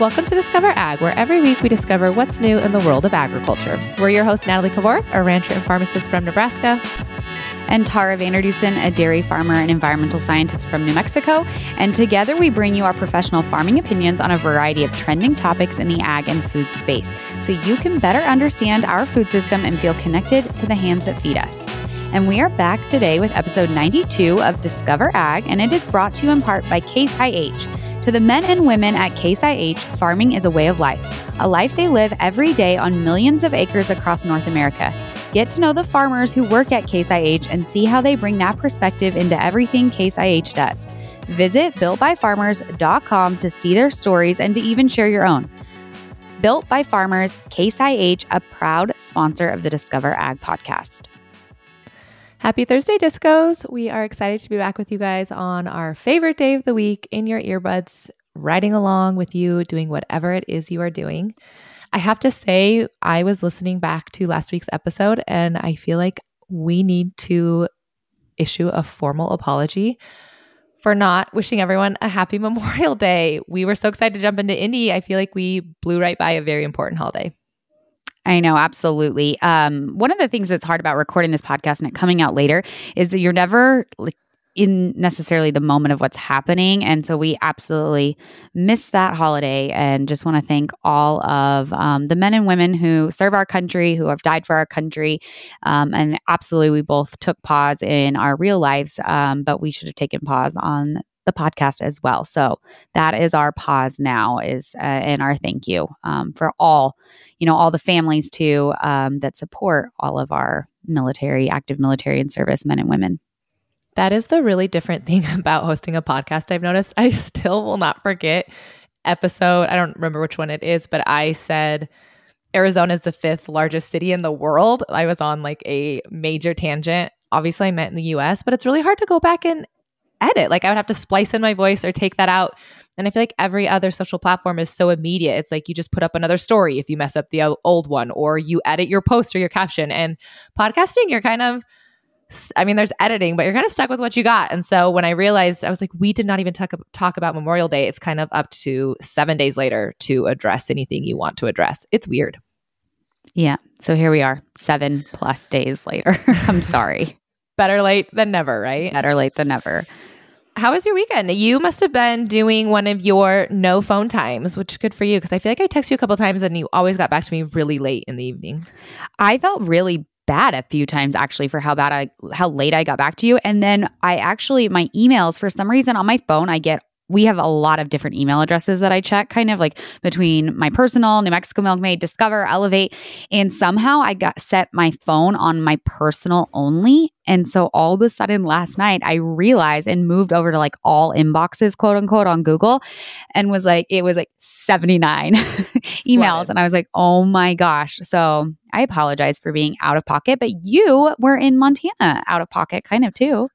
Welcome to Discover Ag, where every week we discover what's new in the world of agriculture. We're your host, Natalie Kovarik, a rancher and pharmacist from Nebraska. And Tara VanderDussen, a dairy farmer and environmental scientist from New Mexico. And together we bring you our professional farming opinions on a variety of trending topics in the ag and food space so you can better understand our food system and feel connected to the hands that feed us. And we are back today with episode 92 of Discover Ag, and it is brought to you in part by Case IH to the men and women at Case IH, farming is a way of life, a life they live every day on millions of acres across North America. Get to know the farmers who work at Case IH and see how they bring that perspective into everything Case IH does. Visit builtbyfarmers.com to see their stories and to even share your own. Built by Farmers, Case IH, a proud sponsor of the Discover Ag podcast. Happy Thursday, Discos. We are excited to be back with you guys on our favorite day of the week in your earbuds, riding along with you, doing whatever it is you are doing. I have to say, I was listening back to last week's episode and I feel like we need to issue a formal apology for not wishing everyone a happy Memorial Day. We were so excited to jump into Indy. I feel like we blew right by a very important holiday. I know, absolutely. Um, one of the things that's hard about recording this podcast and it coming out later is that you're never like in necessarily the moment of what's happening. And so we absolutely miss that holiday and just want to thank all of um, the men and women who serve our country, who have died for our country. Um, and absolutely, we both took pause in our real lives, um, but we should have taken pause on the podcast as well. So that is our pause now is uh, and our thank you um, for all, you know, all the families too um, that support all of our military, active military and service men and women. That is the really different thing about hosting a podcast I've noticed. I still will not forget episode, I don't remember which one it is, but I said Arizona is the fifth largest city in the world. I was on like a major tangent. Obviously, I meant in the US, but it's really hard to go back and edit. Like I would have to splice in my voice or take that out. And I feel like every other social platform is so immediate. It's like you just put up another story if you mess up the old one, or you edit your post or your caption. And podcasting, you're kind of, I mean, there's editing, but you're kind of stuck with what you got. And so when I realized, I was like, we did not even talk, talk about Memorial Day. It's kind of up to seven days later to address anything you want to address. It's weird. Yeah. So here we are, seven plus days later. I'm sorry. Better late than never, right? Better late than never. How was your weekend? You must have been doing one of your no phone times, which is good for you because I feel like I text you a couple times and you always got back to me really late in the evening. I felt really bad a few times actually for how bad I how late I got back to you and then I actually my emails for some reason on my phone I get we have a lot of different email addresses that I check, kind of like between my personal, New Mexico Milkmaid, Discover, Elevate. And somehow I got set my phone on my personal only. And so all of a sudden last night, I realized and moved over to like all inboxes, quote unquote, on Google and was like, it was like 79 emails. What? And I was like, oh my gosh. So I apologize for being out of pocket, but you were in Montana out of pocket kind of too.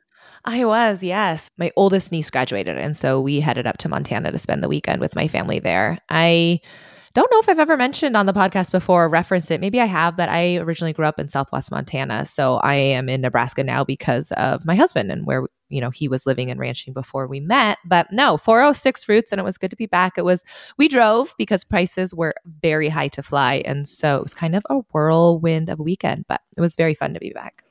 I was, yes. My oldest niece graduated. And so we headed up to Montana to spend the weekend with my family there. I don't know if I've ever mentioned on the podcast before or referenced it. Maybe I have, but I originally grew up in Southwest Montana. So I am in Nebraska now because of my husband and where, you know, he was living and ranching before we met. But no, 406 routes and it was good to be back. It was, we drove because prices were very high to fly. And so it was kind of a whirlwind of a weekend, but it was very fun to be back.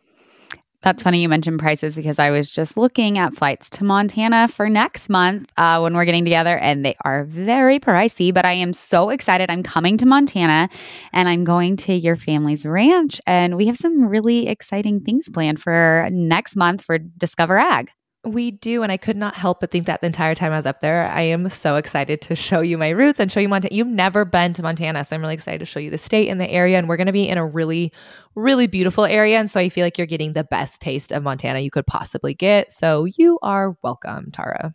That's funny you mentioned prices because I was just looking at flights to Montana for next month uh, when we're getting together, and they are very pricey. But I am so excited. I'm coming to Montana and I'm going to your family's ranch, and we have some really exciting things planned for next month for Discover Ag. We do. And I could not help but think that the entire time I was up there, I am so excited to show you my roots and show you Montana. You've never been to Montana. So I'm really excited to show you the state and the area. And we're going to be in a really, really beautiful area. And so I feel like you're getting the best taste of Montana you could possibly get. So you are welcome, Tara.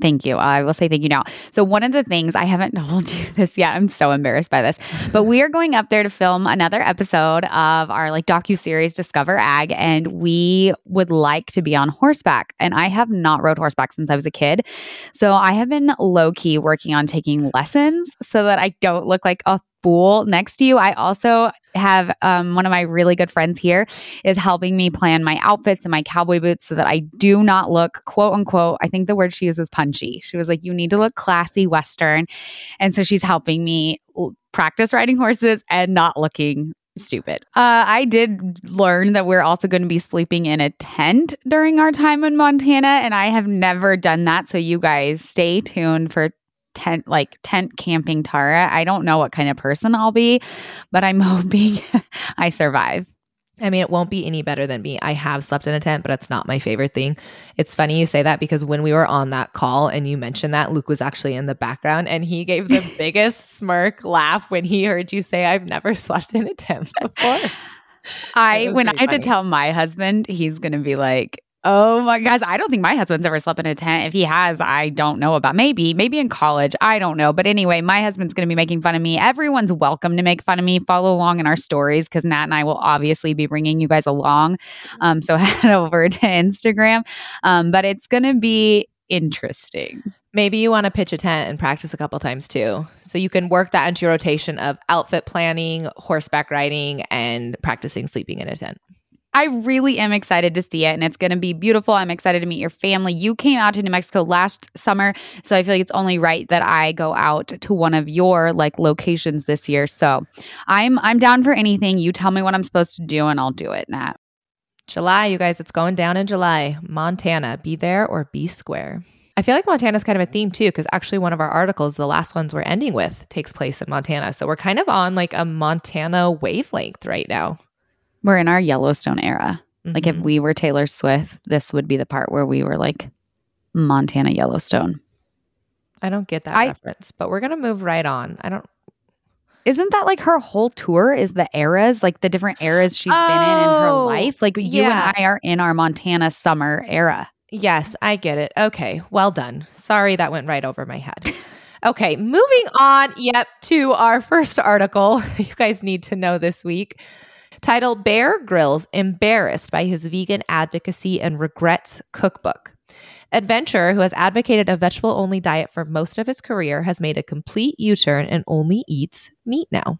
Thank you. I will say thank you now. So one of the things I haven't told you this yet. I'm so embarrassed by this, but we are going up there to film another episode of our like docu series Discover Ag, and we would like to be on horseback. And I have not rode horseback since I was a kid, so I have been low key working on taking lessons so that I don't look like a fool next to you. I also have um, one of my really good friends here is helping me plan my outfits and my cowboy boots so that I do not look quote unquote. I think the word she used was punchy. She was like, "You need to look classy, Western," and so she's helping me practice riding horses and not looking stupid. Uh, I did learn that we're also going to be sleeping in a tent during our time in Montana, and I have never done that. So you guys stay tuned for tent like tent camping Tara. I don't know what kind of person I'll be, but I'm hoping I survive. I mean, it won't be any better than me. I have slept in a tent, but it's not my favorite thing. It's funny you say that because when we were on that call and you mentioned that, Luke was actually in the background and he gave the biggest smirk laugh when he heard you say, I've never slept in a tent before. I, when I have funny. to tell my husband, he's going to be like, Oh my guys, I don't think my husband's ever slept in a tent. If he has, I don't know about. Maybe, maybe in college. I don't know. But anyway, my husband's going to be making fun of me. Everyone's welcome to make fun of me. Follow along in our stories because Nat and I will obviously be bringing you guys along. Um, so head over to Instagram. Um, but it's going to be interesting. Maybe you want to pitch a tent and practice a couple times too. So you can work that into your rotation of outfit planning, horseback riding, and practicing sleeping in a tent. I really am excited to see it and it's going to be beautiful. I'm excited to meet your family. You came out to New Mexico last summer, so I feel like it's only right that I go out to one of your like locations this year. So, I'm I'm down for anything. You tell me what I'm supposed to do and I'll do it, Nat. July, you guys, it's going down in July. Montana, be there or be square. I feel like Montana's kind of a theme too, because actually one of our articles, the last ones we're ending with, takes place in Montana. So we're kind of on like a Montana wavelength right now. We're in our Yellowstone era. Mm-hmm. Like if mm-hmm. we were Taylor Swift, this would be the part where we were like Montana Yellowstone. I don't get that I, reference, but we're gonna move right on. I don't. Isn't that like her whole tour? Is the eras like the different eras she's oh, been in in her oh, life? Like you yeah. and I are in our Montana summer era. Yes, I get it. Okay, well done. Sorry that went right over my head. okay, moving on. Yep, to our first article. You guys need to know this week titled Bear Grylls Embarrassed by His Vegan Advocacy and Regrets Cookbook. Adventurer, who has advocated a vegetable only diet for most of his career, has made a complete U turn and only eats meat now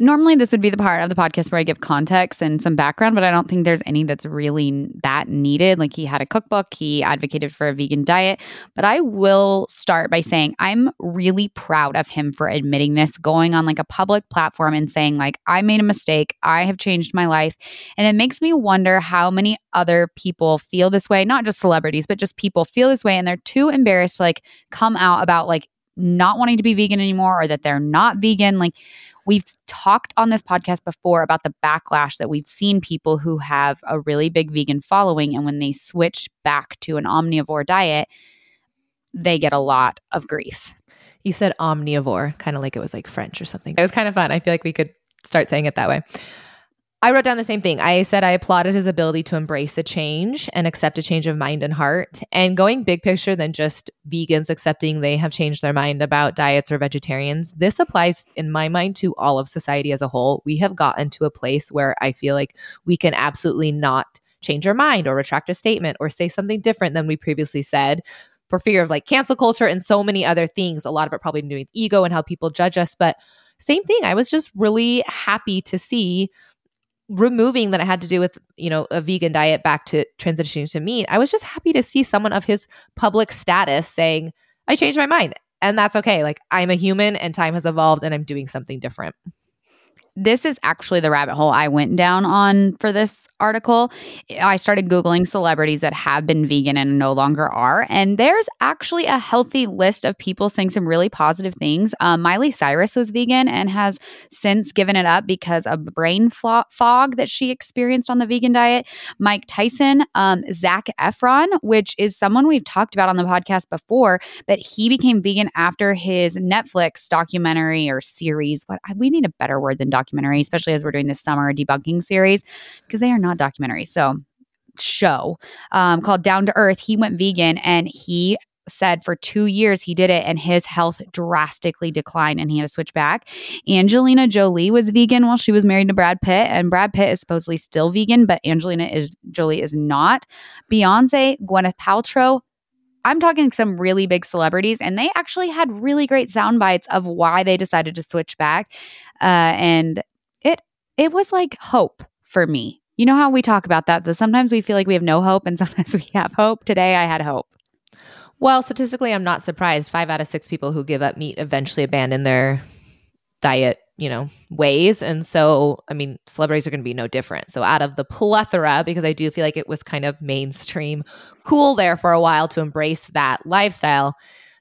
normally this would be the part of the podcast where I give context and some background, but I don't think there's any that's really that needed. Like he had a cookbook, he advocated for a vegan diet, but I will start by saying I'm really proud of him for admitting this, going on like a public platform and saying like I made a mistake, I have changed my life, and it makes me wonder how many other people feel this way, not just celebrities, but just people feel this way and they're too embarrassed to like come out about like not wanting to be vegan anymore or that they're not vegan. Like We've talked on this podcast before about the backlash that we've seen people who have a really big vegan following, and when they switch back to an omnivore diet, they get a lot of grief. You said omnivore, kind of like it was like French or something. It was kind of fun. I feel like we could start saying it that way. I wrote down the same thing. I said I applauded his ability to embrace a change and accept a change of mind and heart. And going big picture than just vegans accepting they have changed their mind about diets or vegetarians, this applies in my mind to all of society as a whole. We have gotten to a place where I feel like we can absolutely not change our mind or retract a statement or say something different than we previously said for fear of like cancel culture and so many other things. A lot of it probably doing with ego and how people judge us. But same thing. I was just really happy to see removing that it had to do with you know a vegan diet back to transitioning to meat i was just happy to see someone of his public status saying i changed my mind and that's okay. Like i'm a human and time has evolved and i'm doing something different this is actually the rabbit hole I went down on for this article. I started Googling celebrities that have been vegan and no longer are. And there's actually a healthy list of people saying some really positive things. Um, Miley Cyrus was vegan and has since given it up because of brain fog that she experienced on the vegan diet. Mike Tyson, um, Zac Efron, which is someone we've talked about on the podcast before, but he became vegan after his Netflix documentary or series. What we need a better word than documentary documentary, especially as we're doing this summer debunking series, because they are not documentaries. So, show um, called Down to Earth. He went vegan and he said for two years he did it and his health drastically declined and he had to switch back. Angelina Jolie was vegan while she was married to Brad Pitt, and Brad Pitt is supposedly still vegan, but Angelina is Jolie is not. Beyonce, Gwyneth Paltrow, I'm talking some really big celebrities, and they actually had really great sound bites of why they decided to switch back. Uh, and it it was like hope for me. You know how we talk about that? That sometimes we feel like we have no hope, and sometimes we have hope. Today, I had hope. Well, statistically, I'm not surprised. Five out of six people who give up meat eventually abandon their diet, you know, ways. And so, I mean, celebrities are going to be no different. So, out of the plethora, because I do feel like it was kind of mainstream cool there for a while to embrace that lifestyle,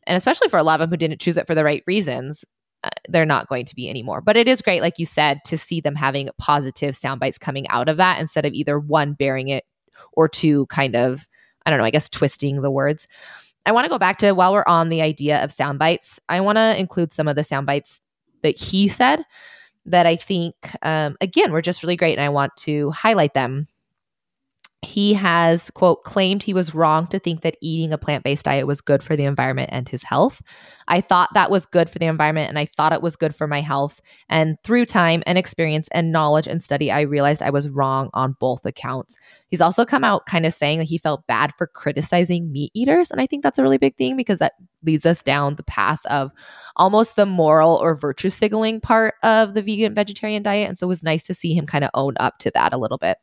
and especially for a lot of them who didn't choose it for the right reasons, uh, they're not going to be anymore. But it is great, like you said, to see them having positive sound bites coming out of that instead of either one bearing it or two kind of, I don't know, I guess twisting the words. I want to go back to while we're on the idea of sound bites, I want to include some of the sound bites that he said that I think, um, again, were just really great. And I want to highlight them he has quote claimed he was wrong to think that eating a plant-based diet was good for the environment and his health. I thought that was good for the environment and i thought it was good for my health. And through time and experience and knowledge and study i realized i was wrong on both accounts. He's also come out kind of saying that he felt bad for criticizing meat eaters and i think that's a really big thing because that leads us down the path of almost the moral or virtue signaling part of the vegan vegetarian diet and so it was nice to see him kind of own up to that a little bit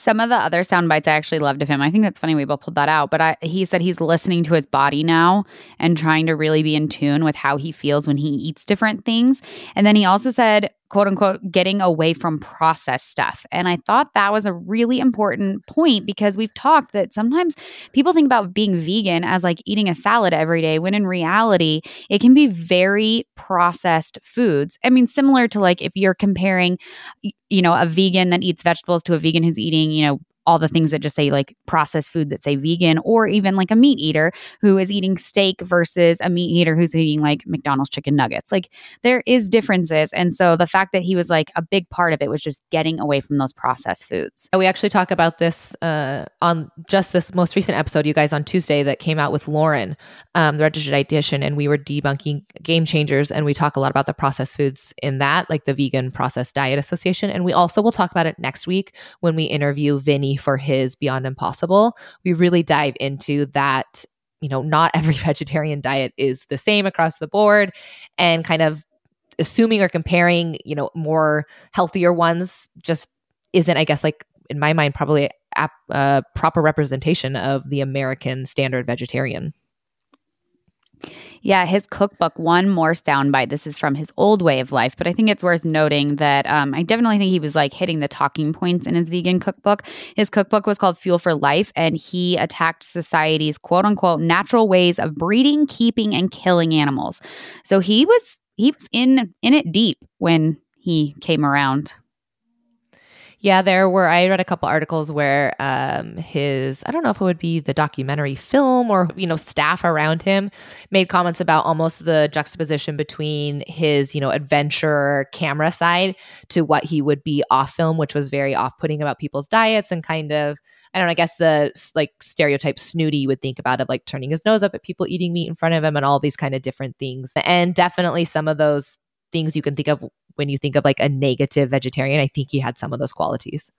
some of the other sound bites I actually loved of him. I think that's funny we both pulled that out, but I, he said he's listening to his body now and trying to really be in tune with how he feels when he eats different things. And then he also said quote unquote getting away from processed stuff. And I thought that was a really important point because we've talked that sometimes people think about being vegan as like eating a salad every day, when in reality, it can be very processed foods. I mean, similar to like if you're comparing, you know, a vegan that eats vegetables to a vegan who's eating, you know, all the things that just say like processed food that say vegan, or even like a meat eater who is eating steak versus a meat eater who's eating like McDonald's chicken nuggets. Like there is differences. And so the fact that he was like a big part of it was just getting away from those processed foods. We actually talk about this uh, on just this most recent episode, you guys, on Tuesday that came out with Lauren, um, the registered dietitian, and we were debunking game changers. And we talk a lot about the processed foods in that, like the Vegan Processed Diet Association. And we also will talk about it next week when we interview Vinny for his Beyond Impossible. We really dive into that, you know, not every vegetarian diet is the same across the board and kind of assuming or comparing, you know, more healthier ones just isn't, I guess, like in my mind, probably a uh, proper representation of the American standard vegetarian. Yeah, his cookbook, one more soundbite. This is from his old way of life, but I think it's worth noting that um, I definitely think he was like hitting the talking points in his vegan cookbook. His cookbook was called Fuel for Life, and he attacked society's quote unquote natural ways of breeding, keeping, and killing animals. So he was he was in in it deep when he came around. Yeah, there were. I read a couple articles where um, his, I don't know if it would be the documentary film or, you know, staff around him made comments about almost the juxtaposition between his, you know, adventure camera side to what he would be off film, which was very off putting about people's diets and kind of, I don't know, I guess the like stereotype snooty would think about of like turning his nose up at people eating meat in front of him and all these kind of different things. And definitely some of those things you can think of when you think of like a negative vegetarian. I think he had some of those qualities.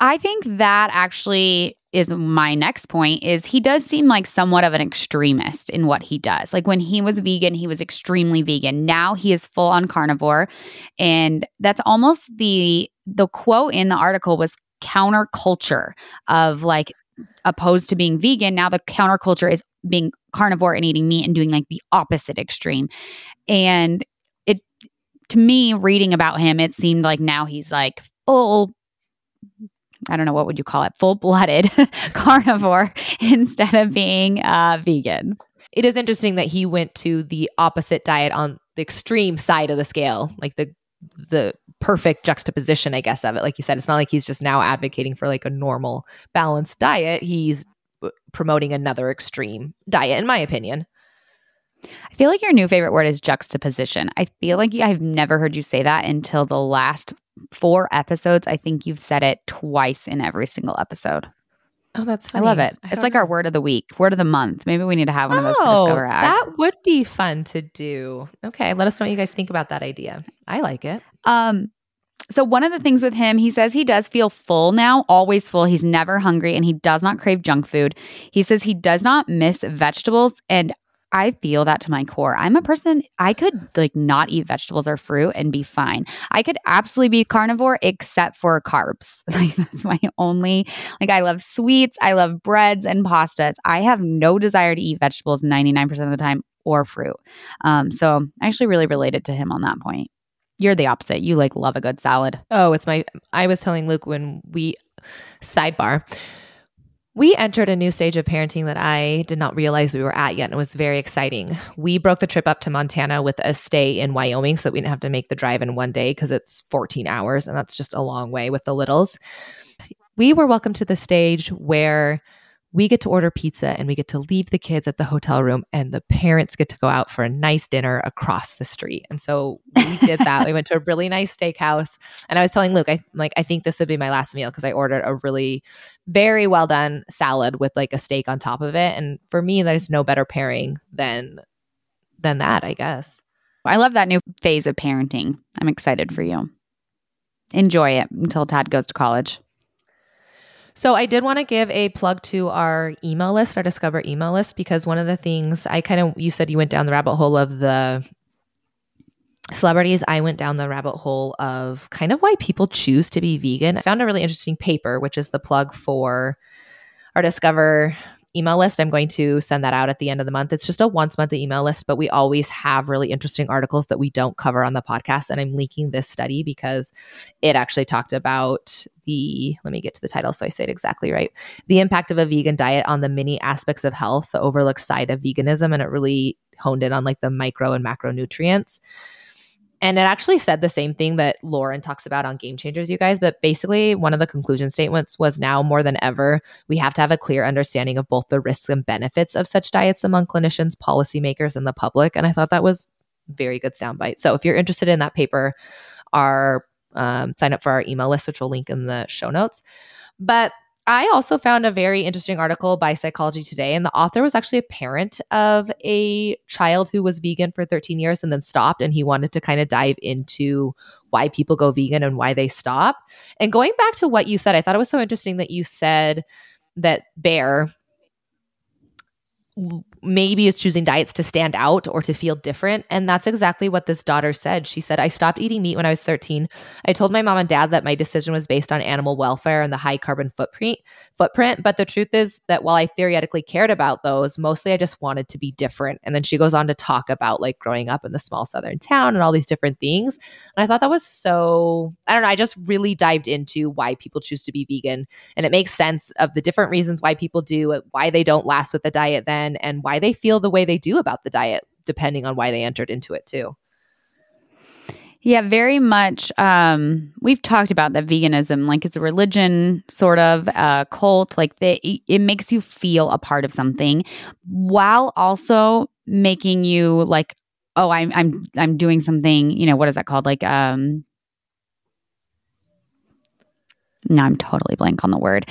I think that actually is my next point is he does seem like somewhat of an extremist in what he does. Like when he was vegan, he was extremely vegan. Now he is full on carnivore and that's almost the the quote in the article was counterculture of like opposed to being vegan. Now the counterculture is being carnivore and eating meat and doing like the opposite extreme. And to me, reading about him, it seemed like now he's like full I don't know what would you call it, full blooded carnivore instead of being uh, vegan. It is interesting that he went to the opposite diet on the extreme side of the scale, like the the perfect juxtaposition, I guess, of it. Like you said, it's not like he's just now advocating for like a normal balanced diet. He's promoting another extreme diet, in my opinion. I feel like your new favorite word is juxtaposition. I feel like I've never heard you say that until the last four episodes. I think you've said it twice in every single episode. Oh, that's funny. I love it. I it's like know. our word of the week, word of the month. Maybe we need to have one of those oh, for Discover Ag. That would be fun to do. Okay, let us know what you guys think about that idea. I like it. Um, so one of the things with him, he says he does feel full now, always full. He's never hungry and he does not crave junk food. He says he does not miss vegetables and I feel that to my core. I'm a person I could like not eat vegetables or fruit and be fine. I could absolutely be carnivore except for carbs. Like that's my only like I love sweets, I love breads and pastas. I have no desire to eat vegetables 99% of the time or fruit. Um so I actually really related to him on that point. You're the opposite. You like love a good salad. Oh, it's my I was telling Luke when we sidebar we entered a new stage of parenting that I did not realize we were at yet and it was very exciting. We broke the trip up to Montana with a stay in Wyoming so that we didn't have to make the drive in one day because it's 14 hours and that's just a long way with the littles. We were welcome to the stage where we get to order pizza and we get to leave the kids at the hotel room and the parents get to go out for a nice dinner across the street. And so we did that. we went to a really nice steakhouse and I was telling Luke, I like I think this would be my last meal because I ordered a really very well done salad with like a steak on top of it. And for me, there's no better pairing than than that, I guess. I love that new phase of parenting. I'm excited for you. Enjoy it until Tad goes to college. So I did want to give a plug to our email list, our Discover email list, because one of the things I kind of you said you went down the rabbit hole of the celebrities. I went down the rabbit hole of kind of why people choose to be vegan. I found a really interesting paper, which is the plug for our Discover email list. I'm going to send that out at the end of the month. It's just a once monthly email list, but we always have really interesting articles that we don't cover on the podcast. And I'm linking this study because it actually talked about the, let me get to the title so I say it exactly right the impact of a vegan diet on the many aspects of health, the overlooked side of veganism. And it really honed in on like the micro and macronutrients. And it actually said the same thing that Lauren talks about on Game Changers, you guys. But basically, one of the conclusion statements was now more than ever, we have to have a clear understanding of both the risks and benefits of such diets among clinicians, policymakers, and the public. And I thought that was very good soundbite. So if you're interested in that paper, our um, sign up for our email list, which we'll link in the show notes. But I also found a very interesting article by Psychology Today, and the author was actually a parent of a child who was vegan for 13 years and then stopped. And he wanted to kind of dive into why people go vegan and why they stop. And going back to what you said, I thought it was so interesting that you said that Bear, maybe is choosing diets to stand out or to feel different. And that's exactly what this daughter said. She said, I stopped eating meat when I was 13. I told my mom and dad that my decision was based on animal welfare and the high carbon footprint footprint. But the truth is that while I theoretically cared about those, mostly I just wanted to be different. And then she goes on to talk about like growing up in the small southern town and all these different things. And I thought that was so, I don't know, I just really dived into why people choose to be vegan. And it makes sense of the different reasons why people do, it, why they don't last with the diet then, and why why they feel the way they do about the diet, depending on why they entered into it too. Yeah, very much. Um, we've talked about that veganism, like it's a religion, sort of a cult. Like they, it makes you feel a part of something, while also making you like, oh, I'm, I'm, I'm doing something. You know, what is that called? Like, um, now I'm totally blank on the word.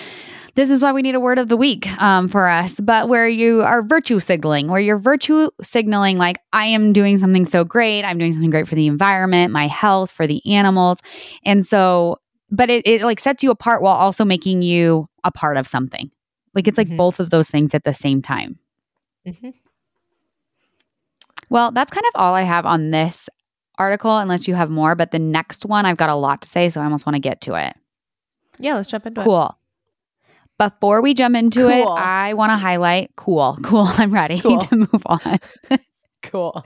This is why we need a word of the week um, for us, but where you are virtue signaling, where you're virtue signaling, like, I am doing something so great. I'm doing something great for the environment, my health, for the animals. And so, but it, it like sets you apart while also making you a part of something. Like it's like mm-hmm. both of those things at the same time. Mm-hmm. Well, that's kind of all I have on this article, unless you have more. But the next one, I've got a lot to say, so I almost want to get to it. Yeah, let's jump into cool. it. Cool. Before we jump into cool. it, I want to highlight cool, cool. I'm ready cool. to move on. cool.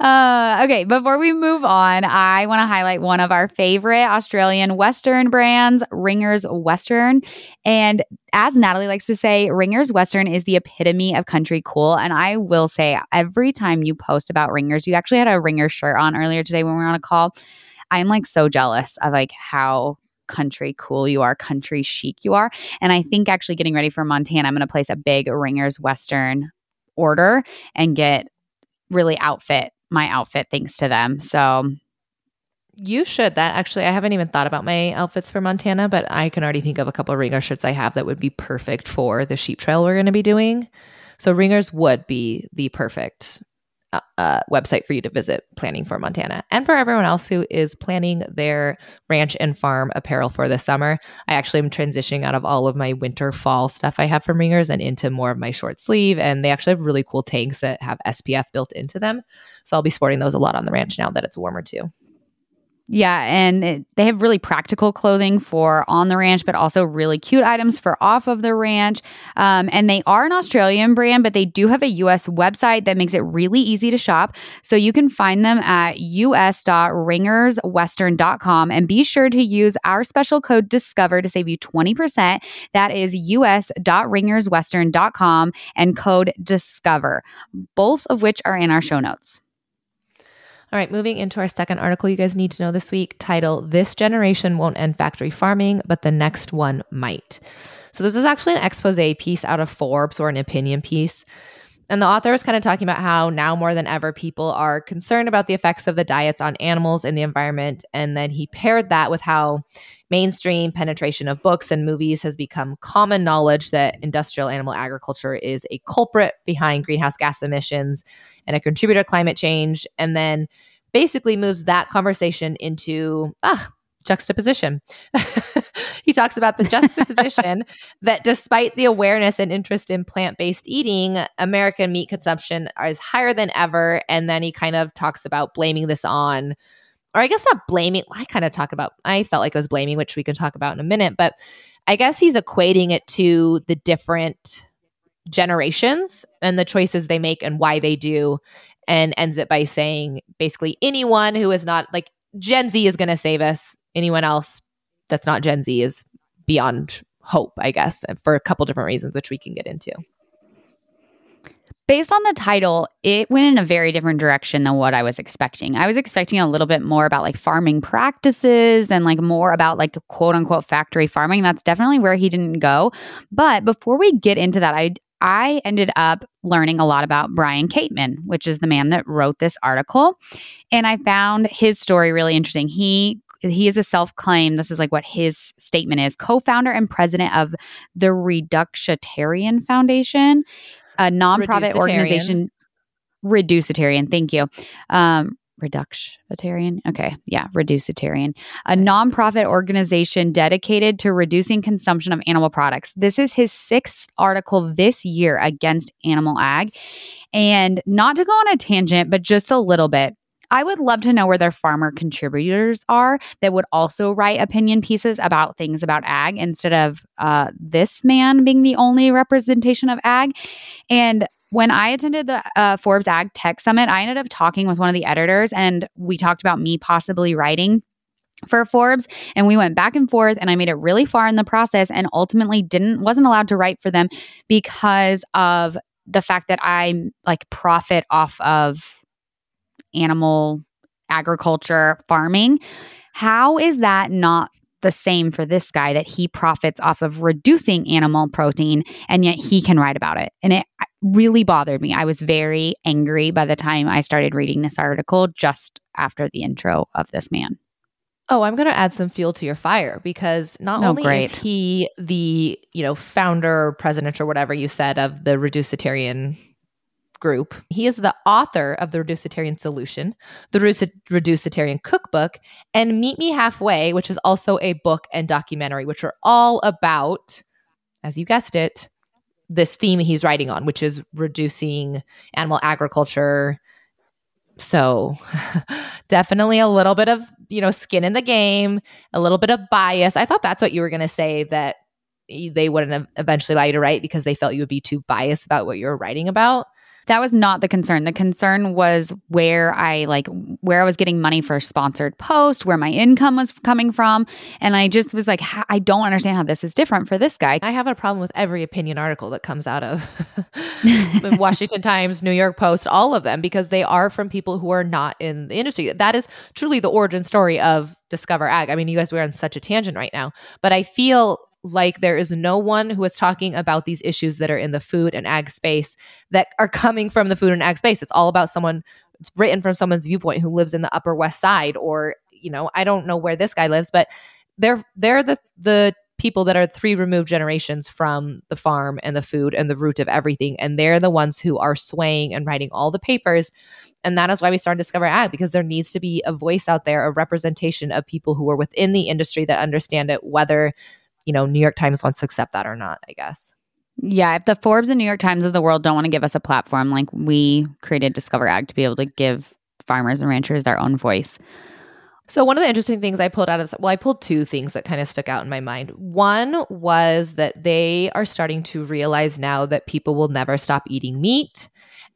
Uh, okay, before we move on, I want to highlight one of our favorite Australian Western brands, Ringers Western. And as Natalie likes to say, Ringers Western is the epitome of country cool. And I will say, every time you post about Ringers, you actually had a Ringers shirt on earlier today when we were on a call. I'm like so jealous of like how country cool you are, country chic you are. And I think actually getting ready for Montana, I'm going to place a big Ringers Western order and get really outfit my outfit thanks to them. So you should. That actually, I haven't even thought about my outfits for Montana, but I can already think of a couple of ringer shirts I have that would be perfect for the sheep trail we're going to be doing. So ringers would be the perfect uh, website for you to visit planning for Montana. And for everyone else who is planning their ranch and farm apparel for the summer, I actually am transitioning out of all of my winter fall stuff I have from Ringers and into more of my short sleeve. And they actually have really cool tanks that have SPF built into them. So I'll be sporting those a lot on the ranch now that it's warmer too. Yeah, and it, they have really practical clothing for on the ranch, but also really cute items for off of the ranch. Um, and they are an Australian brand, but they do have a US website that makes it really easy to shop. So you can find them at us.ringerswestern.com and be sure to use our special code DISCOVER to save you 20%. That is us.ringerswestern.com and code DISCOVER, both of which are in our show notes. All right, moving into our second article you guys need to know this week title This Generation Won't End Factory Farming, but the Next One Might. So, this is actually an expose piece out of Forbes or an opinion piece. And the author was kind of talking about how now more than ever people are concerned about the effects of the diets on animals and the environment. And then he paired that with how mainstream penetration of books and movies has become common knowledge that industrial animal agriculture is a culprit behind greenhouse gas emissions and a contributor to climate change. And then basically moves that conversation into ah, juxtaposition. he talks about the juxtaposition that despite the awareness and interest in plant based eating, American meat consumption is higher than ever. And then he kind of talks about blaming this on, or I guess not blaming, I kind of talk about, I felt like I was blaming, which we can talk about in a minute, but I guess he's equating it to the different generations and the choices they make and why they do and ends it by saying basically anyone who is not like Gen Z is going to save us anyone else that's not Gen Z is beyond hope, I guess, for a couple different reasons, which we can get into. Based on the title, it went in a very different direction than what I was expecting. I was expecting a little bit more about like farming practices and like more about like quote unquote factory farming. That's definitely where he didn't go. But before we get into that, I I ended up learning a lot about Brian Kateman, which is the man that wrote this article. And I found his story really interesting. He he is a self-claimed this is like what his statement is. Co-founder and president of the reductarian foundation a nonprofit organization. Reducetarian thank you. Um reductarian okay yeah reducetarian. A nonprofit organization dedicated to reducing consumption of animal products. This is his sixth article this year against animal ag. And not to go on a tangent but just a little bit I would love to know where their farmer contributors are that would also write opinion pieces about things about ag instead of uh, this man being the only representation of ag. And when I attended the uh, Forbes Ag Tech Summit, I ended up talking with one of the editors, and we talked about me possibly writing for Forbes and we went back and forth and I made it really far in the process and ultimately didn't wasn't allowed to write for them because of the fact that I like profit off of animal agriculture farming. How is that not the same for this guy that he profits off of reducing animal protein and yet he can write about it? And it really bothered me. I was very angry by the time I started reading this article just after the intro of this man. Oh, I'm going to add some fuel to your fire because not oh, only great. is he the, you know, founder, president or whatever you said of the reducetarian group. He is the author of The Reducetarian Solution, The Reducetarian Cookbook, and Meet Me Halfway, which is also a book and documentary, which are all about, as you guessed it, this theme he's writing on, which is reducing animal agriculture. So, definitely a little bit of, you know, skin in the game, a little bit of bias. I thought that's what you were going to say that they wouldn't eventually allow you to write because they felt you would be too biased about what you were writing about that was not the concern. The concern was where I like where I was getting money for a sponsored post, where my income was coming from, and I just was like, I don't understand how this is different for this guy. I have a problem with every opinion article that comes out of the Washington Times, New York Post, all of them because they are from people who are not in the industry. That is truly the origin story of Discover Ag. I mean, you guys were on such a tangent right now, but I feel like there is no one who is talking about these issues that are in the food and ag space that are coming from the food and ag space. It's all about someone, it's written from someone's viewpoint who lives in the Upper West Side, or, you know, I don't know where this guy lives, but they're they're the the people that are three removed generations from the farm and the food and the root of everything. And they're the ones who are swaying and writing all the papers. And that is why we started Discover Ag because there needs to be a voice out there, a representation of people who are within the industry that understand it, whether, you know, New York Times wants to accept that or not, I guess. Yeah, if the Forbes and New York Times of the world don't want to give us a platform, like we created Discover Ag to be able to give farmers and ranchers their own voice. So one of the interesting things I pulled out of this, well, I pulled two things that kind of stuck out in my mind. One was that they are starting to realize now that people will never stop eating meat.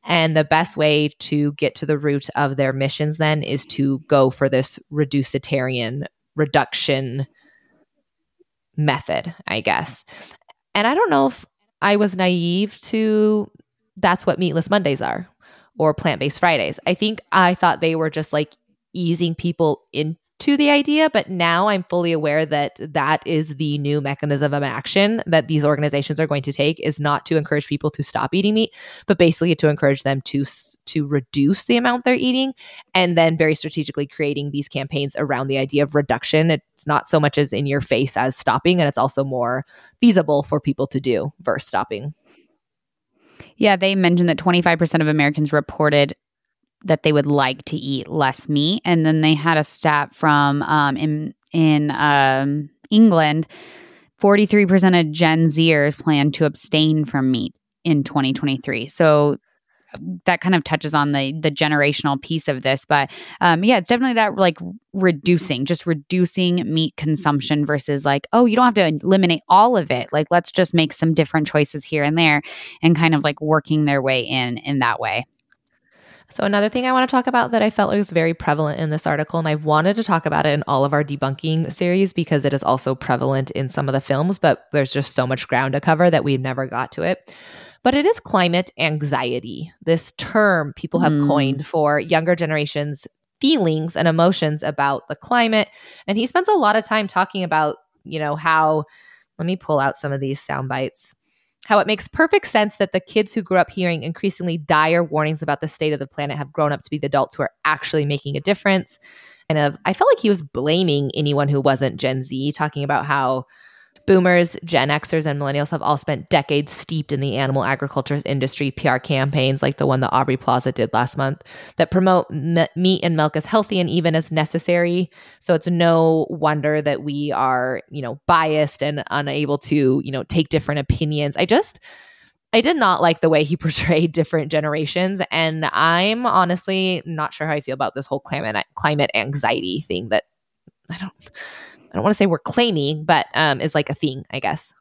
And the best way to get to the root of their missions then is to go for this reducetarian reduction method, I guess. And I don't know if I was naive to that's what meatless Mondays are or plant based Fridays. I think I thought they were just like easing people into the idea, but now I'm fully aware that that is the new mechanism of action that these organizations are going to take is not to encourage people to stop eating meat, but basically to encourage them to to reduce the amount they're eating and then very strategically creating these campaigns around the idea of reduction. It's not so much as in your face as stopping and it's also more feasible for people to do versus stopping. Yeah, they mentioned that 25% of Americans reported that they would like to eat less meat. And then they had a stat from um, in in um, England, forty three percent of Gen Zers plan to abstain from meat in 2023. So that kind of touches on the the generational piece of this but um yeah it's definitely that like reducing just reducing meat consumption versus like oh you don't have to eliminate all of it like let's just make some different choices here and there and kind of like working their way in in that way so, another thing I want to talk about that I felt was very prevalent in this article, and I wanted to talk about it in all of our debunking series because it is also prevalent in some of the films, but there's just so much ground to cover that we never got to it. But it is climate anxiety, this term people have mm. coined for younger generations' feelings and emotions about the climate. And he spends a lot of time talking about, you know, how, let me pull out some of these sound bites how it makes perfect sense that the kids who grew up hearing increasingly dire warnings about the state of the planet have grown up to be the adults who are actually making a difference. And of, I felt like he was blaming anyone who wasn't Gen Z, talking about how Boomers, Gen Xers, and millennials have all spent decades steeped in the animal agriculture industry PR campaigns like the one that Aubrey Plaza did last month that promote me- meat and milk as healthy and even as necessary. So it's no wonder that we are, you know, biased and unable to, you know, take different opinions. I just, I did not like the way he portrayed different generations. And I'm honestly not sure how I feel about this whole climate climate anxiety thing that I don't I don't want to say we're claiming, but um, is like a thing, I guess.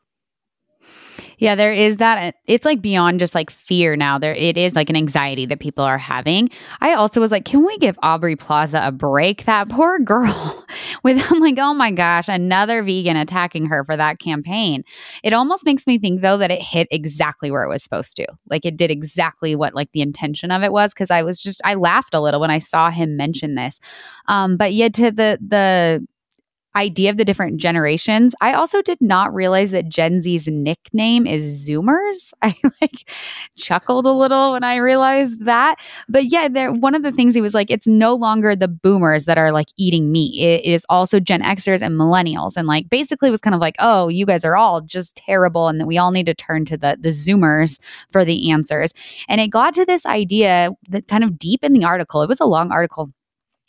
Yeah, there is that. It's like beyond just like fear now. There, it is like an anxiety that people are having. I also was like, can we give Aubrey Plaza a break? That poor girl. With I'm like, oh my gosh, another vegan attacking her for that campaign. It almost makes me think though that it hit exactly where it was supposed to. Like it did exactly what like the intention of it was. Because I was just I laughed a little when I saw him mention this. Um, but yet to the the idea of the different generations. I also did not realize that Gen Z's nickname is Zoomers. I like chuckled a little when I realized that. But yeah, there one of the things he was like, it's no longer the boomers that are like eating meat. It is also Gen Xers and millennials. And like basically was kind of like, oh, you guys are all just terrible and that we all need to turn to the the Zoomers for the answers. And it got to this idea that kind of deep in the article. It was a long article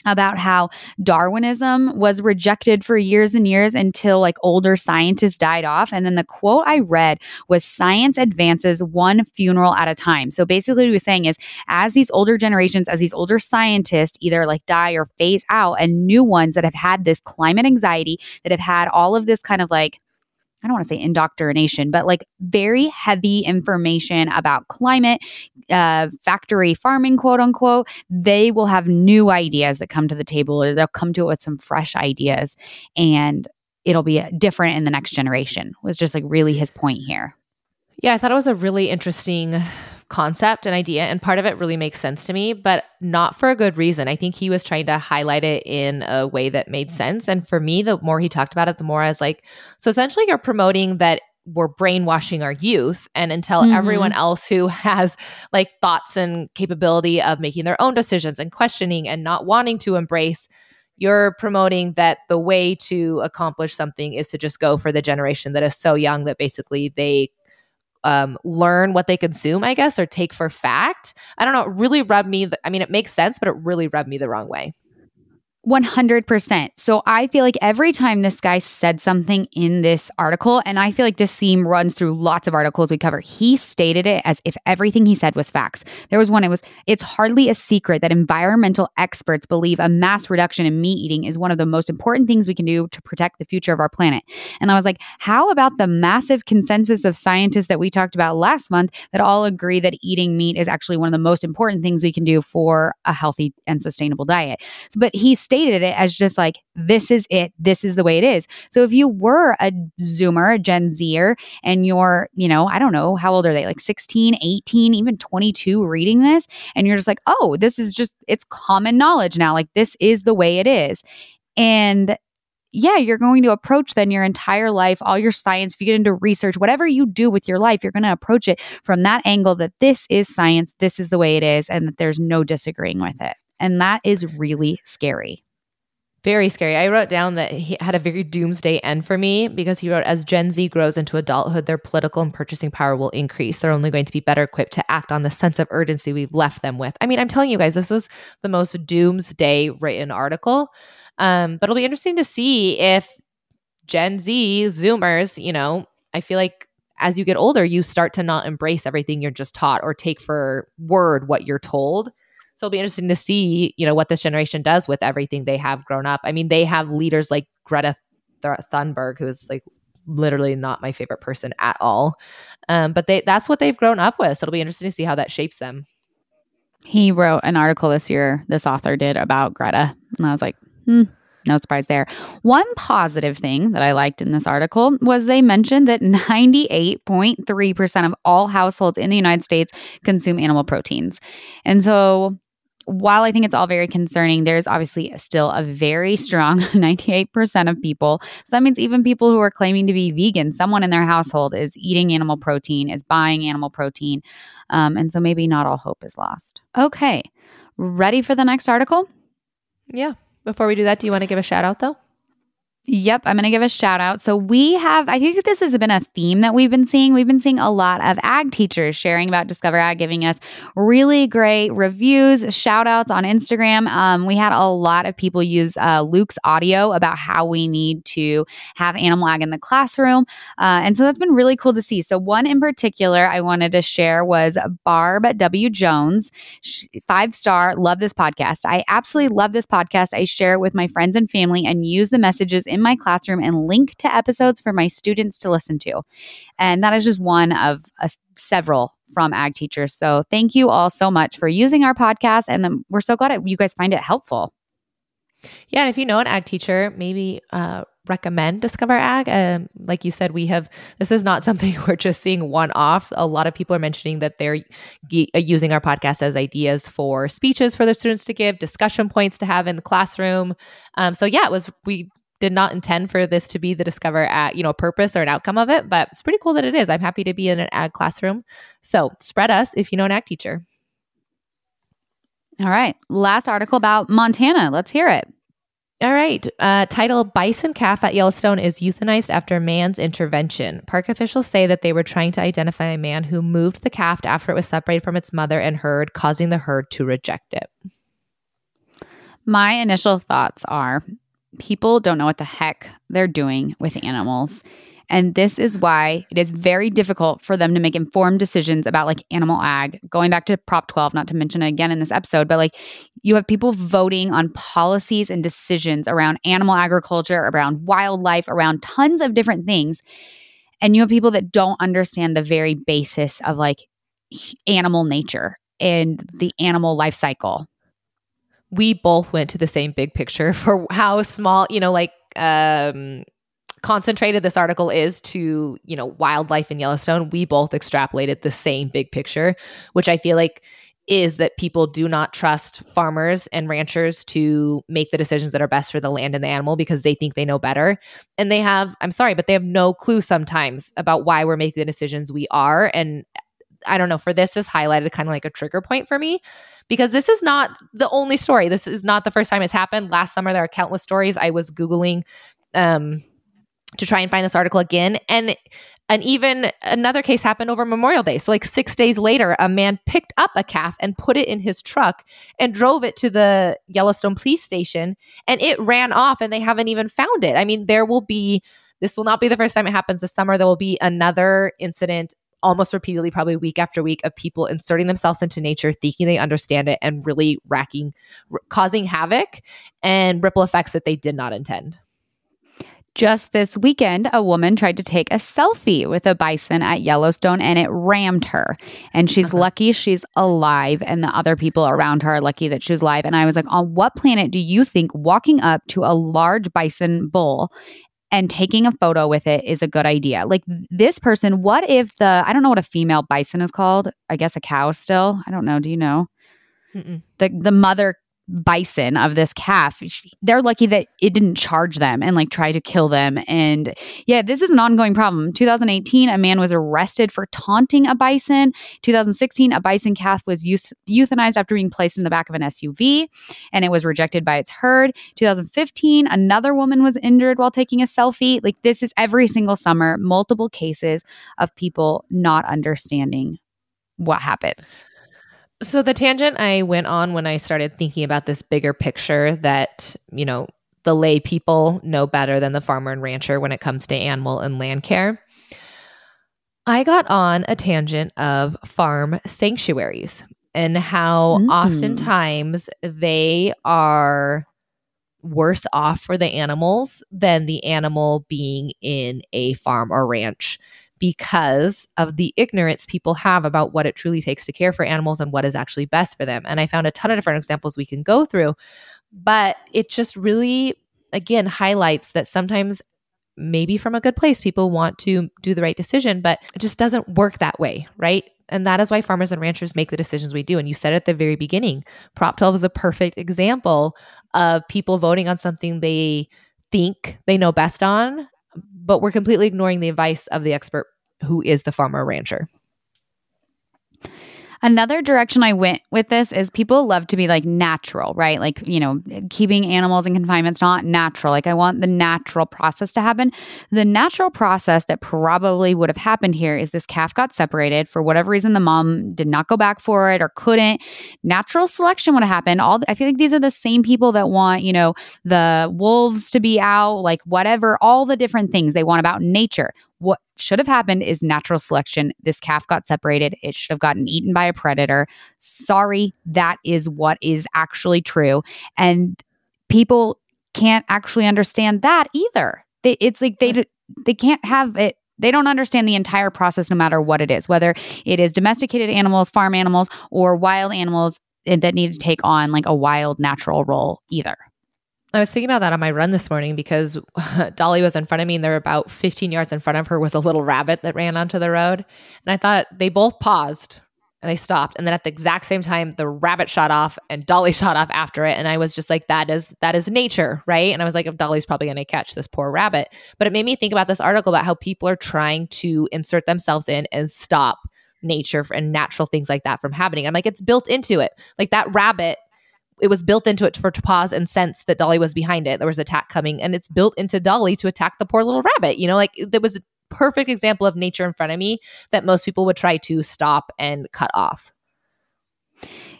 about how Darwinism was rejected for years and years until like older scientists died off. And then the quote I read was science advances one funeral at a time. So basically, what he was saying is as these older generations, as these older scientists either like die or phase out, and new ones that have had this climate anxiety, that have had all of this kind of like I don't want to say indoctrination, but like very heavy information about climate, uh, factory farming, quote unquote, they will have new ideas that come to the table or they'll come to it with some fresh ideas and it'll be different in the next generation, was just like really his point here. Yeah, I thought it was a really interesting concept and idea and part of it really makes sense to me but not for a good reason i think he was trying to highlight it in a way that made sense and for me the more he talked about it the more i was like so essentially you're promoting that we're brainwashing our youth and until mm-hmm. everyone else who has like thoughts and capability of making their own decisions and questioning and not wanting to embrace you're promoting that the way to accomplish something is to just go for the generation that is so young that basically they um, learn what they consume, I guess, or take for fact. I don't know. It really rubbed me. I mean, it makes sense, but it really rubbed me the wrong way. 100%. So I feel like every time this guy said something in this article, and I feel like this theme runs through lots of articles we cover, he stated it as if everything he said was facts. There was one, it was, it's hardly a secret that environmental experts believe a mass reduction in meat eating is one of the most important things we can do to protect the future of our planet. And I was like, how about the massive consensus of scientists that we talked about last month that all agree that eating meat is actually one of the most important things we can do for a healthy and sustainable diet? So, but he's stated it as just like, this is it. This is the way it is. So if you were a Zoomer, a Gen Zer, and you're, you know, I don't know, how old are they? Like 16, 18, even 22 reading this, and you're just like, oh, this is just, it's common knowledge now. Like, this is the way it is. And yeah, you're going to approach then your entire life, all your science, if you get into research, whatever you do with your life, you're going to approach it from that angle that this is science, this is the way it is, and that there's no disagreeing with it. And that is really scary. Very scary. I wrote down that he had a very doomsday end for me because he wrote, as Gen Z grows into adulthood, their political and purchasing power will increase. They're only going to be better equipped to act on the sense of urgency we've left them with. I mean, I'm telling you guys, this was the most doomsday written article. Um, but it'll be interesting to see if Gen Z, Zoomers, you know, I feel like as you get older, you start to not embrace everything you're just taught or take for word what you're told so it'll be interesting to see, you know, what this generation does with everything they have grown up. I mean, they have leaders like Greta Th- Thunberg, who's like literally not my favorite person at all. Um, but they that's what they've grown up with. So it'll be interesting to see how that shapes them. He wrote an article this year, this author did about Greta. And I was like, hmm, no surprise there. One positive thing that I liked in this article was they mentioned that 98.3% of all households in the United States consume animal proteins. And so while I think it's all very concerning, there's obviously still a very strong 98% of people. So that means even people who are claiming to be vegan, someone in their household is eating animal protein, is buying animal protein. Um, and so maybe not all hope is lost. Okay. Ready for the next article? Yeah. Before we do that, do you want to give a shout out though? Yep, I'm going to give a shout out. So, we have, I think this has been a theme that we've been seeing. We've been seeing a lot of ag teachers sharing about Discover Ag, giving us really great reviews, shout outs on Instagram. Um, we had a lot of people use uh, Luke's audio about how we need to have animal ag in the classroom. Uh, and so, that's been really cool to see. So, one in particular I wanted to share was Barb W. Jones, five star, love this podcast. I absolutely love this podcast. I share it with my friends and family and use the messages in my classroom and link to episodes for my students to listen to. And that is just one of uh, several from ag teachers. So thank you all so much for using our podcast. And we're so glad you guys find it helpful. Yeah. And if you know an ag teacher, maybe uh, recommend Discover Ag. Um, like you said, we have this is not something we're just seeing one off. A lot of people are mentioning that they're ge- uh, using our podcast as ideas for speeches for their students to give, discussion points to have in the classroom. Um, so yeah, it was we did not intend for this to be the Discover Ag you know purpose or an outcome of it but it's pretty cool that it is i'm happy to be in an ag classroom so spread us if you know an ag teacher all right last article about montana let's hear it all right. Uh, title Bison calf at Yellowstone is euthanized after man's intervention. Park officials say that they were trying to identify a man who moved the calf after it was separated from its mother and herd, causing the herd to reject it. My initial thoughts are people don't know what the heck they're doing with animals. And this is why it is very difficult for them to make informed decisions about like animal ag. Going back to Prop 12, not to mention it again in this episode, but like you have people voting on policies and decisions around animal agriculture, around wildlife, around tons of different things. And you have people that don't understand the very basis of like animal nature and the animal life cycle we both went to the same big picture for how small, you know, like um concentrated this article is to, you know, wildlife in Yellowstone. We both extrapolated the same big picture, which I feel like is that people do not trust farmers and ranchers to make the decisions that are best for the land and the animal because they think they know better. And they have, I'm sorry, but they have no clue sometimes about why we're making the decisions we are. And I don't know, for this, this highlighted kind of like a trigger point for me because this is not the only story. This is not the first time it's happened. Last summer, there are countless stories. I was Googling um, to try and find this article again. And and even another case happened over Memorial Day. So, like six days later, a man picked up a calf and put it in his truck and drove it to the Yellowstone police station and it ran off and they haven't even found it. I mean, there will be, this will not be the first time it happens this summer. There will be another incident almost repeatedly, probably week after week, of people inserting themselves into nature, thinking they understand it, and really racking, r- causing havoc and ripple effects that they did not intend. Just this weekend, a woman tried to take a selfie with a bison at Yellowstone and it rammed her. And she's uh-huh. lucky she's alive, and the other people around her are lucky that she's alive. And I was like, on what planet do you think walking up to a large bison bull and taking a photo with it is a good idea. Like this person, what if the I don't know what a female bison is called? I guess a cow still. I don't know. Do you know? Mm-mm. The the mother bison of this calf they're lucky that it didn't charge them and like try to kill them. And yeah this is an ongoing problem. 2018 a man was arrested for taunting a bison. 2016 a bison calf was euthanized after being placed in the back of an suv and it was rejected by its herd. 2015 another woman was injured while taking a selfie. Like this is every single summer multiple cases of people not understanding what happens so the tangent I went on when I started thinking about this bigger picture that, you know, the lay people know better than the farmer and rancher when it comes to animal and land care. I got on a tangent of farm sanctuaries and how mm. oftentimes they are worse off for the animals than the animal being in a farm or ranch because of the ignorance people have about what it truly takes to care for animals and what is actually best for them. And I found a ton of different examples we can go through, but it just really, again, highlights that sometimes maybe from a good place people want to do the right decision but it just doesn't work that way right and that is why farmers and ranchers make the decisions we do and you said at the very beginning prop 12 is a perfect example of people voting on something they think they know best on but we're completely ignoring the advice of the expert who is the farmer rancher. Another direction I went with this is people love to be like natural, right? Like, you know, keeping animals in confinement is not natural. Like, I want the natural process to happen. The natural process that probably would have happened here is this calf got separated. For whatever reason, the mom did not go back for it or couldn't. Natural selection would have happened. All I feel like these are the same people that want, you know, the wolves to be out, like whatever, all the different things they want about nature. What should have happened is natural selection. This calf got separated. It should have gotten eaten by a predator. Sorry, that is what is actually true. And people can't actually understand that either. They, it's like they they can't have it they don't understand the entire process no matter what it is whether it is domesticated animals farm animals or wild animals eh, that need to take on like a wild natural role either I was thinking about that on my run this morning because Dolly was in front of me and there were about 15 yards in front of her was a little rabbit that ran onto the road. And I thought they both paused and they stopped. And then at the exact same time, the rabbit shot off and Dolly shot off after it. And I was just like, that is that is nature, right? And I was like, if Dolly's probably gonna catch this poor rabbit. But it made me think about this article about how people are trying to insert themselves in and stop nature and natural things like that from happening. I'm like, it's built into it. Like that rabbit it was built into it for to pause and sense that Dolly was behind it. There was attack coming, and it's built into Dolly to attack the poor little rabbit. You know, like there was a perfect example of nature in front of me that most people would try to stop and cut off.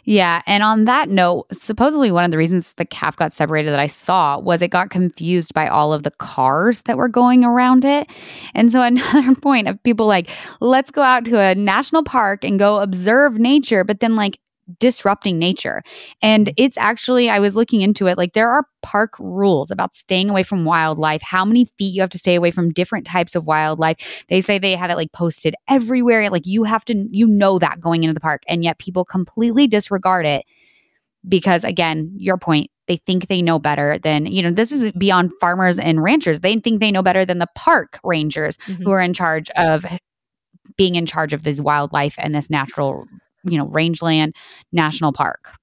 Yeah. And on that note, supposedly one of the reasons the calf got separated that I saw was it got confused by all of the cars that were going around it. And so another point of people like, let's go out to a national park and go observe nature. But then, like, disrupting nature. And mm-hmm. it's actually, I was looking into it, like there are park rules about staying away from wildlife, how many feet you have to stay away from different types of wildlife. They say they have it like posted everywhere. Like you have to, you know that going into the park. And yet people completely disregard it because, again, your point, they think they know better than, you know, this is beyond farmers and ranchers. They think they know better than the park rangers mm-hmm. who are in charge of being in charge of this wildlife and this natural you know, rangeland national park.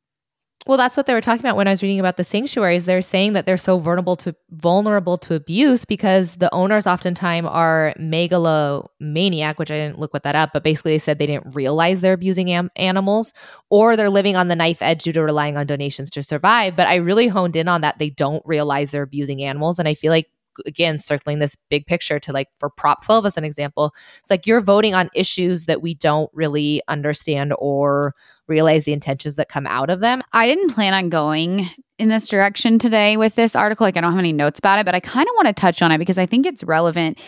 Well, that's what they were talking about when I was reading about the sanctuaries. They're saying that they're so vulnerable to vulnerable to abuse because the owners oftentimes are megalomaniac, which I didn't look what that up, but basically they said they didn't realize they're abusing am- animals, or they're living on the knife edge due to relying on donations to survive. But I really honed in on that they don't realize they're abusing animals, and I feel like again circling this big picture to like for prop 12 as an example it's like you're voting on issues that we don't really understand or realize the intentions that come out of them i didn't plan on going in this direction today with this article like i don't have any notes about it but i kind of want to touch on it because i think it's relevant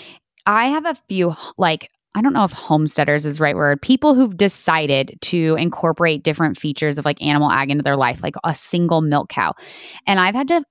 i have a few like I don't know if homesteaders is the right word. People who've decided to incorporate different features of like animal ag into their life, like a single milk cow. And I've had to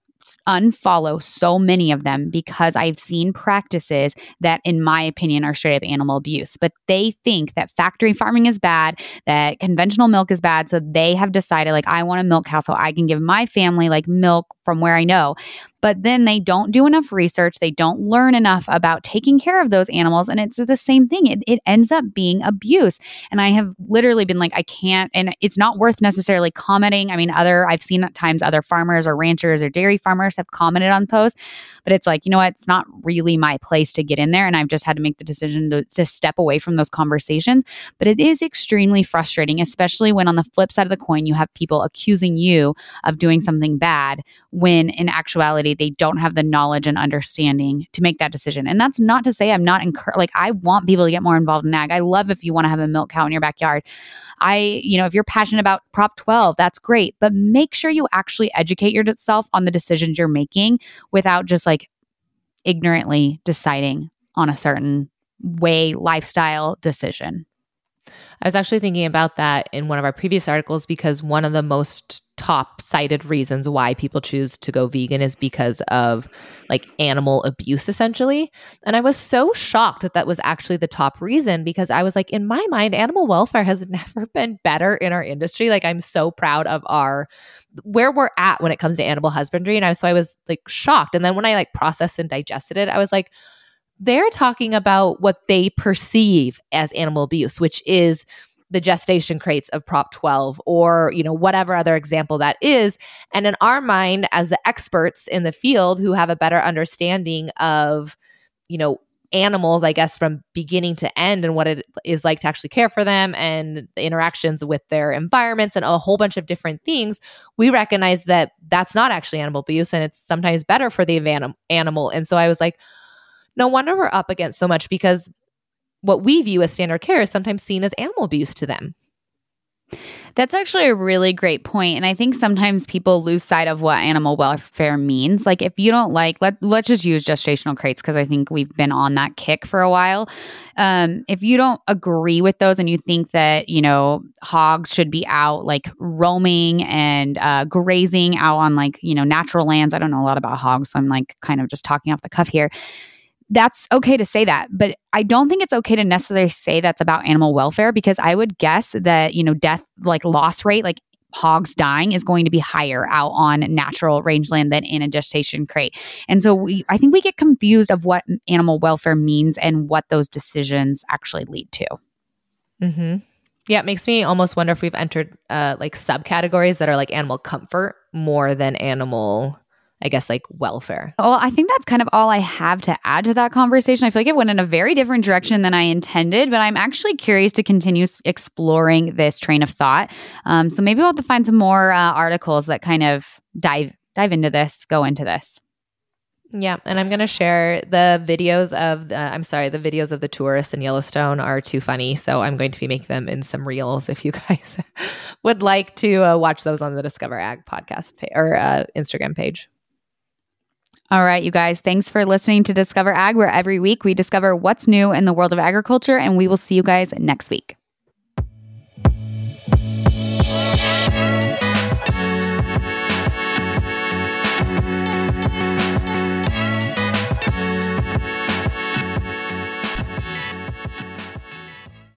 unfollow so many of them because I've seen practices that, in my opinion, are straight up animal abuse. But they think that factory farming is bad, that conventional milk is bad. So they have decided, like, I want a milk cow so I can give my family like milk from where I know but then they don't do enough research. They don't learn enough about taking care of those animals. And it's the same thing. It, it ends up being abuse. And I have literally been like, I can't, and it's not worth necessarily commenting. I mean, other, I've seen at times other farmers or ranchers or dairy farmers have commented on posts, but it's like, you know what? It's not really my place to get in there. And I've just had to make the decision to, to step away from those conversations. But it is extremely frustrating, especially when on the flip side of the coin, you have people accusing you of doing something bad when in actuality, they don't have the knowledge and understanding to make that decision. And that's not to say I'm not encouraged. Like, I want people to get more involved in ag. I love if you want to have a milk cow in your backyard. I, you know, if you're passionate about Prop 12, that's great. But make sure you actually educate yourself on the decisions you're making without just like ignorantly deciding on a certain way, lifestyle decision. I was actually thinking about that in one of our previous articles because one of the most top cited reasons why people choose to go vegan is because of like animal abuse essentially. And i was so shocked that that was actually the top reason because i was like in my mind animal welfare has never been better in our industry. Like i'm so proud of our where we're at when it comes to animal husbandry. And i so i was like shocked. And then when i like processed and digested it i was like they're talking about what they perceive as animal abuse which is the gestation crates of prop 12 or you know whatever other example that is. And in our mind as the experts in the field who have a better understanding of you know animals i guess from beginning to end and what it is like to actually care for them and the interactions with their environments and a whole bunch of different things we recognize that that's not actually animal abuse and it's sometimes better for the anim- animal. And so i was like no wonder we're up against so much because what we view as standard care is sometimes seen as animal abuse to them. That's actually a really great point. And I think sometimes people lose sight of what animal welfare means. Like if you don't like, let, let's just use gestational crates because I think we've been on that kick for a while. Um, if you don't agree with those and you think that, you know, hogs should be out like roaming and uh, grazing out on like, you know, natural lands. I don't know a lot about hogs. So I'm like kind of just talking off the cuff here that's okay to say that, but I don't think it's okay to necessarily say that's about animal welfare because I would guess that, you know, death, like loss rate, like hogs dying is going to be higher out on natural rangeland than in a gestation crate. And so we I think we get confused of what animal welfare means and what those decisions actually lead to. Mm-hmm. Yeah, it makes me almost wonder if we've entered uh, like subcategories that are like animal comfort more than animal I guess, like welfare. Well, I think that's kind of all I have to add to that conversation. I feel like it went in a very different direction than I intended, but I'm actually curious to continue exploring this train of thought. Um, so maybe we'll have to find some more uh, articles that kind of dive dive into this, go into this. Yeah, and I'm going to share the videos of the, I'm sorry, the videos of the tourists in Yellowstone are too funny, so I'm going to be making them in some reels if you guys would like to uh, watch those on the Discover Ag podcast page or uh, Instagram page. All right, you guys, thanks for listening to Discover Ag, where every week we discover what's new in the world of agriculture, and we will see you guys next week.